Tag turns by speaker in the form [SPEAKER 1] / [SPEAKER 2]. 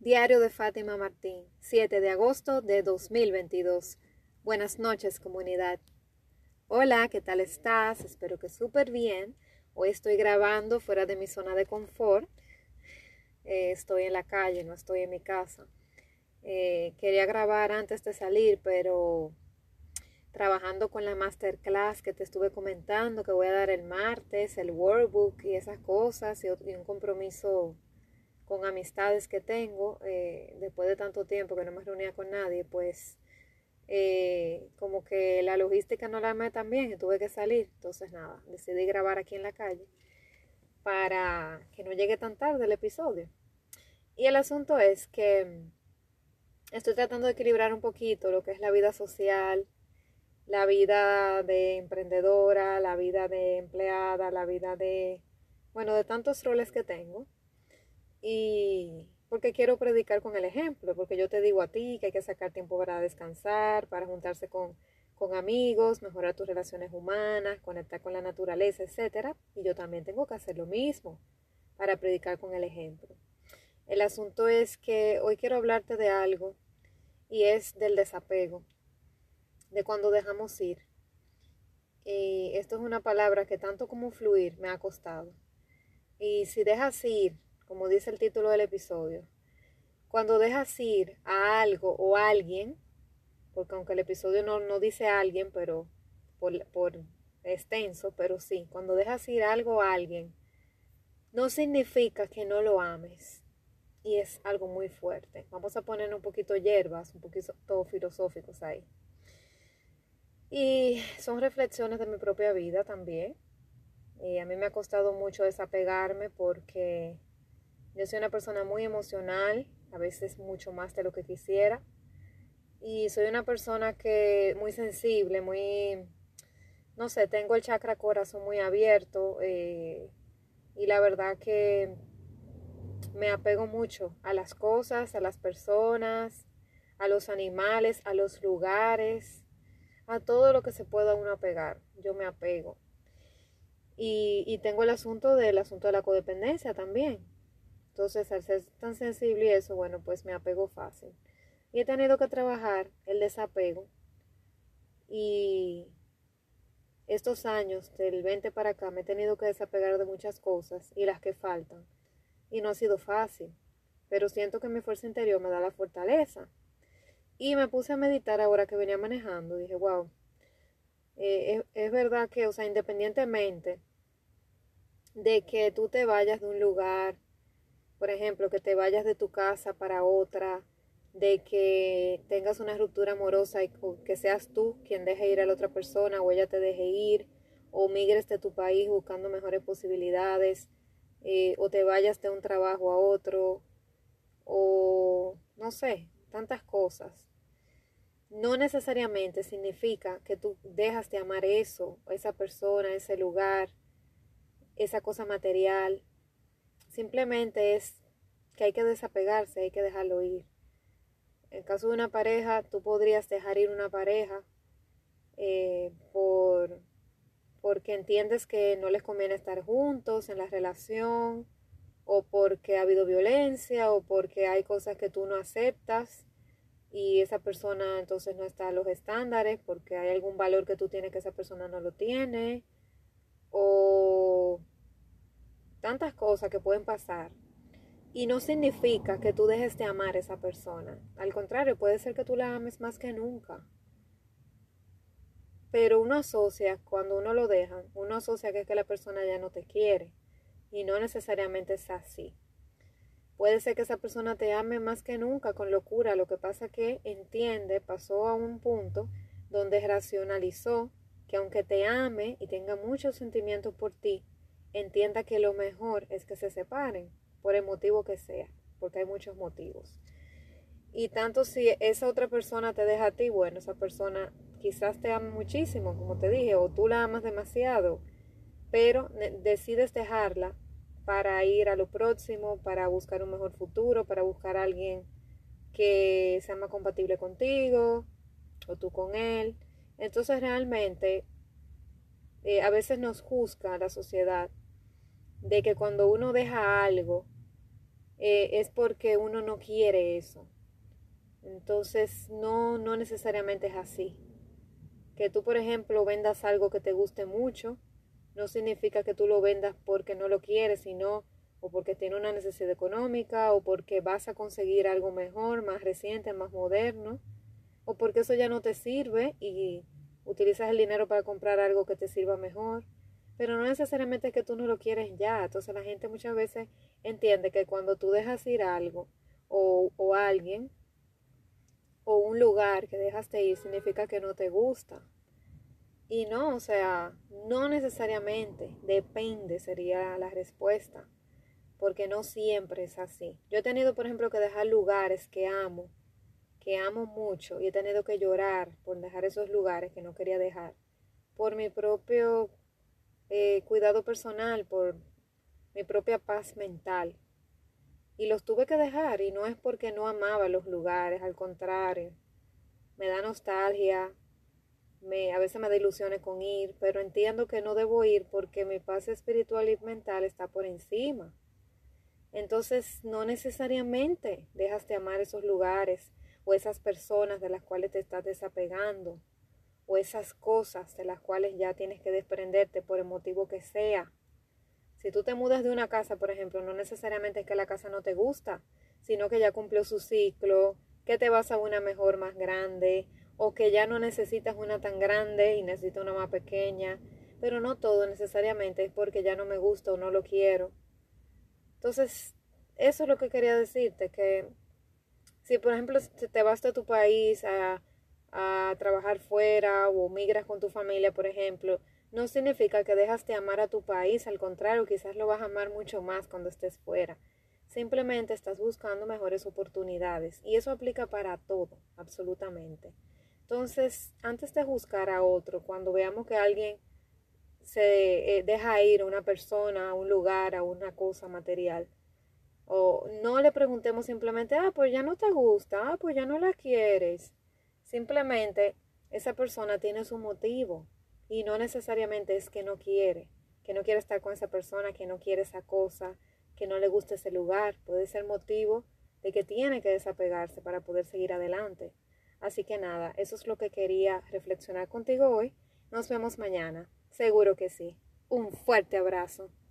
[SPEAKER 1] Diario de Fátima Martín, 7 de agosto de 2022. Buenas noches, comunidad. Hola, ¿qué tal estás? Espero que súper bien. Hoy estoy grabando fuera de mi zona de confort. Eh, estoy en la calle, no estoy en mi casa. Eh, quería grabar antes de salir, pero trabajando con la masterclass que te estuve comentando, que voy a dar el martes, el workbook y esas cosas, y un compromiso con amistades que tengo, eh, después de tanto tiempo que no me reunía con nadie, pues eh, como que la logística no la armé tan bien y tuve que salir. Entonces nada, decidí grabar aquí en la calle para que no llegue tan tarde el episodio. Y el asunto es que estoy tratando de equilibrar un poquito lo que es la vida social, la vida de emprendedora, la vida de empleada, la vida de, bueno, de tantos roles que tengo y porque quiero predicar con el ejemplo, porque yo te digo a ti que hay que sacar tiempo para descansar, para juntarse con, con amigos, mejorar tus relaciones humanas, conectar con la naturaleza, etc. Y yo también tengo que hacer lo mismo para predicar con el ejemplo. El asunto es que hoy quiero hablarte de algo y es del desapego, de cuando dejamos ir. Y esto es una palabra que tanto como fluir me ha costado. Y si dejas ir como dice el título del episodio. Cuando dejas ir a algo o a alguien, porque aunque el episodio no, no dice a alguien, pero por, por extenso, pero sí, cuando dejas ir algo a alguien, no significa que no lo ames. Y es algo muy fuerte. Vamos a poner un poquito hierbas, un poquito filosóficos ahí. Y son reflexiones de mi propia vida también. Y a mí me ha costado mucho desapegarme porque yo soy una persona muy emocional, a veces mucho más de lo que quisiera. Y soy una persona que muy sensible, muy, no sé, tengo el chakra corazón muy abierto. Eh, y la verdad que me apego mucho a las cosas, a las personas, a los animales, a los lugares, a todo lo que se pueda uno apegar. Yo me apego. Y, y tengo el asunto del asunto de la codependencia también. Entonces, al ser tan sensible y eso, bueno, pues me apego fácil. Y he tenido que trabajar el desapego. Y estos años, del 20 para acá, me he tenido que desapegar de muchas cosas y las que faltan. Y no ha sido fácil. Pero siento que mi fuerza interior me da la fortaleza. Y me puse a meditar ahora que venía manejando. Dije, wow, eh, es, es verdad que, o sea, independientemente de que tú te vayas de un lugar, por ejemplo, que te vayas de tu casa para otra, de que tengas una ruptura amorosa y que seas tú quien deje ir a la otra persona o ella te deje ir, o migres de tu país buscando mejores posibilidades, eh, o te vayas de un trabajo a otro, o no sé, tantas cosas. No necesariamente significa que tú dejas de amar eso, esa persona, ese lugar, esa cosa material, Simplemente es que hay que desapegarse, hay que dejarlo ir. En caso de una pareja, tú podrías dejar ir una pareja eh, por, porque entiendes que no les conviene estar juntos en la relación, o porque ha habido violencia, o porque hay cosas que tú no aceptas y esa persona entonces no está a los estándares, porque hay algún valor que tú tienes que esa persona no lo tiene, o tantas cosas que pueden pasar. Y no significa que tú dejes de amar a esa persona. Al contrario, puede ser que tú la ames más que nunca. Pero uno asocia, cuando uno lo deja, uno asocia que es que la persona ya no te quiere. Y no necesariamente es así. Puede ser que esa persona te ame más que nunca con locura. Lo que pasa que entiende, pasó a un punto donde racionalizó que aunque te ame y tenga muchos sentimientos por ti, entienda que lo mejor es que se separen, por el motivo que sea, porque hay muchos motivos. Y tanto si esa otra persona te deja a ti, bueno, esa persona quizás te ama muchísimo, como te dije, o tú la amas demasiado, pero decides dejarla para ir a lo próximo, para buscar un mejor futuro, para buscar a alguien que sea más compatible contigo o tú con él. Entonces realmente eh, a veces nos juzga la sociedad de que cuando uno deja algo eh, es porque uno no quiere eso. Entonces, no, no necesariamente es así. Que tú, por ejemplo, vendas algo que te guste mucho, no significa que tú lo vendas porque no lo quieres, sino o porque tiene una necesidad económica, o porque vas a conseguir algo mejor, más reciente, más moderno, o porque eso ya no te sirve y utilizas el dinero para comprar algo que te sirva mejor. Pero no necesariamente es que tú no lo quieres ya. Entonces la gente muchas veces entiende que cuando tú dejas ir algo o, alguien o un lugar que dejaste ir significa que no te gusta. Y no, o sea, no necesariamente, depende sería la respuesta, porque no siempre es así. Yo he tenido, por ejemplo, que dejar lugares que amo, que amo mucho, y he tenido que llorar por dejar esos lugares que no quería dejar, por mi propio eh, cuidado personal, por mi propia paz mental. Y los tuve que dejar y no es porque no amaba los lugares, al contrario, me da nostalgia, me, a veces me da ilusiones con ir, pero entiendo que no debo ir porque mi paz espiritual y mental está por encima. Entonces, no necesariamente dejas de amar esos lugares o esas personas de las cuales te estás desapegando o esas cosas de las cuales ya tienes que desprenderte por el motivo que sea. Si tú te mudas de una casa, por ejemplo, no necesariamente es que la casa no te gusta, sino que ya cumplió su ciclo, que te vas a una mejor más grande, o que ya no necesitas una tan grande y necesitas una más pequeña, pero no todo necesariamente es porque ya no me gusta o no lo quiero. Entonces, eso es lo que quería decirte, que si por ejemplo te vas a tu país a, a trabajar fuera o migras con tu familia, por ejemplo, no significa que dejas de amar a tu país, al contrario, quizás lo vas a amar mucho más cuando estés fuera. Simplemente estás buscando mejores oportunidades y eso aplica para todo, absolutamente. Entonces, antes de juzgar a otro, cuando veamos que alguien se eh, deja ir a una persona, a un lugar, a una cosa material, o no le preguntemos simplemente, ah, pues ya no te gusta, ah, pues ya no la quieres. Simplemente esa persona tiene su motivo y no necesariamente es que no quiere, que no quiere estar con esa persona, que no quiere esa cosa, que no le gusta ese lugar. Puede ser motivo de que tiene que desapegarse para poder seguir adelante. Así que nada, eso es lo que quería reflexionar contigo hoy. Nos vemos mañana. Seguro que sí. Un fuerte abrazo.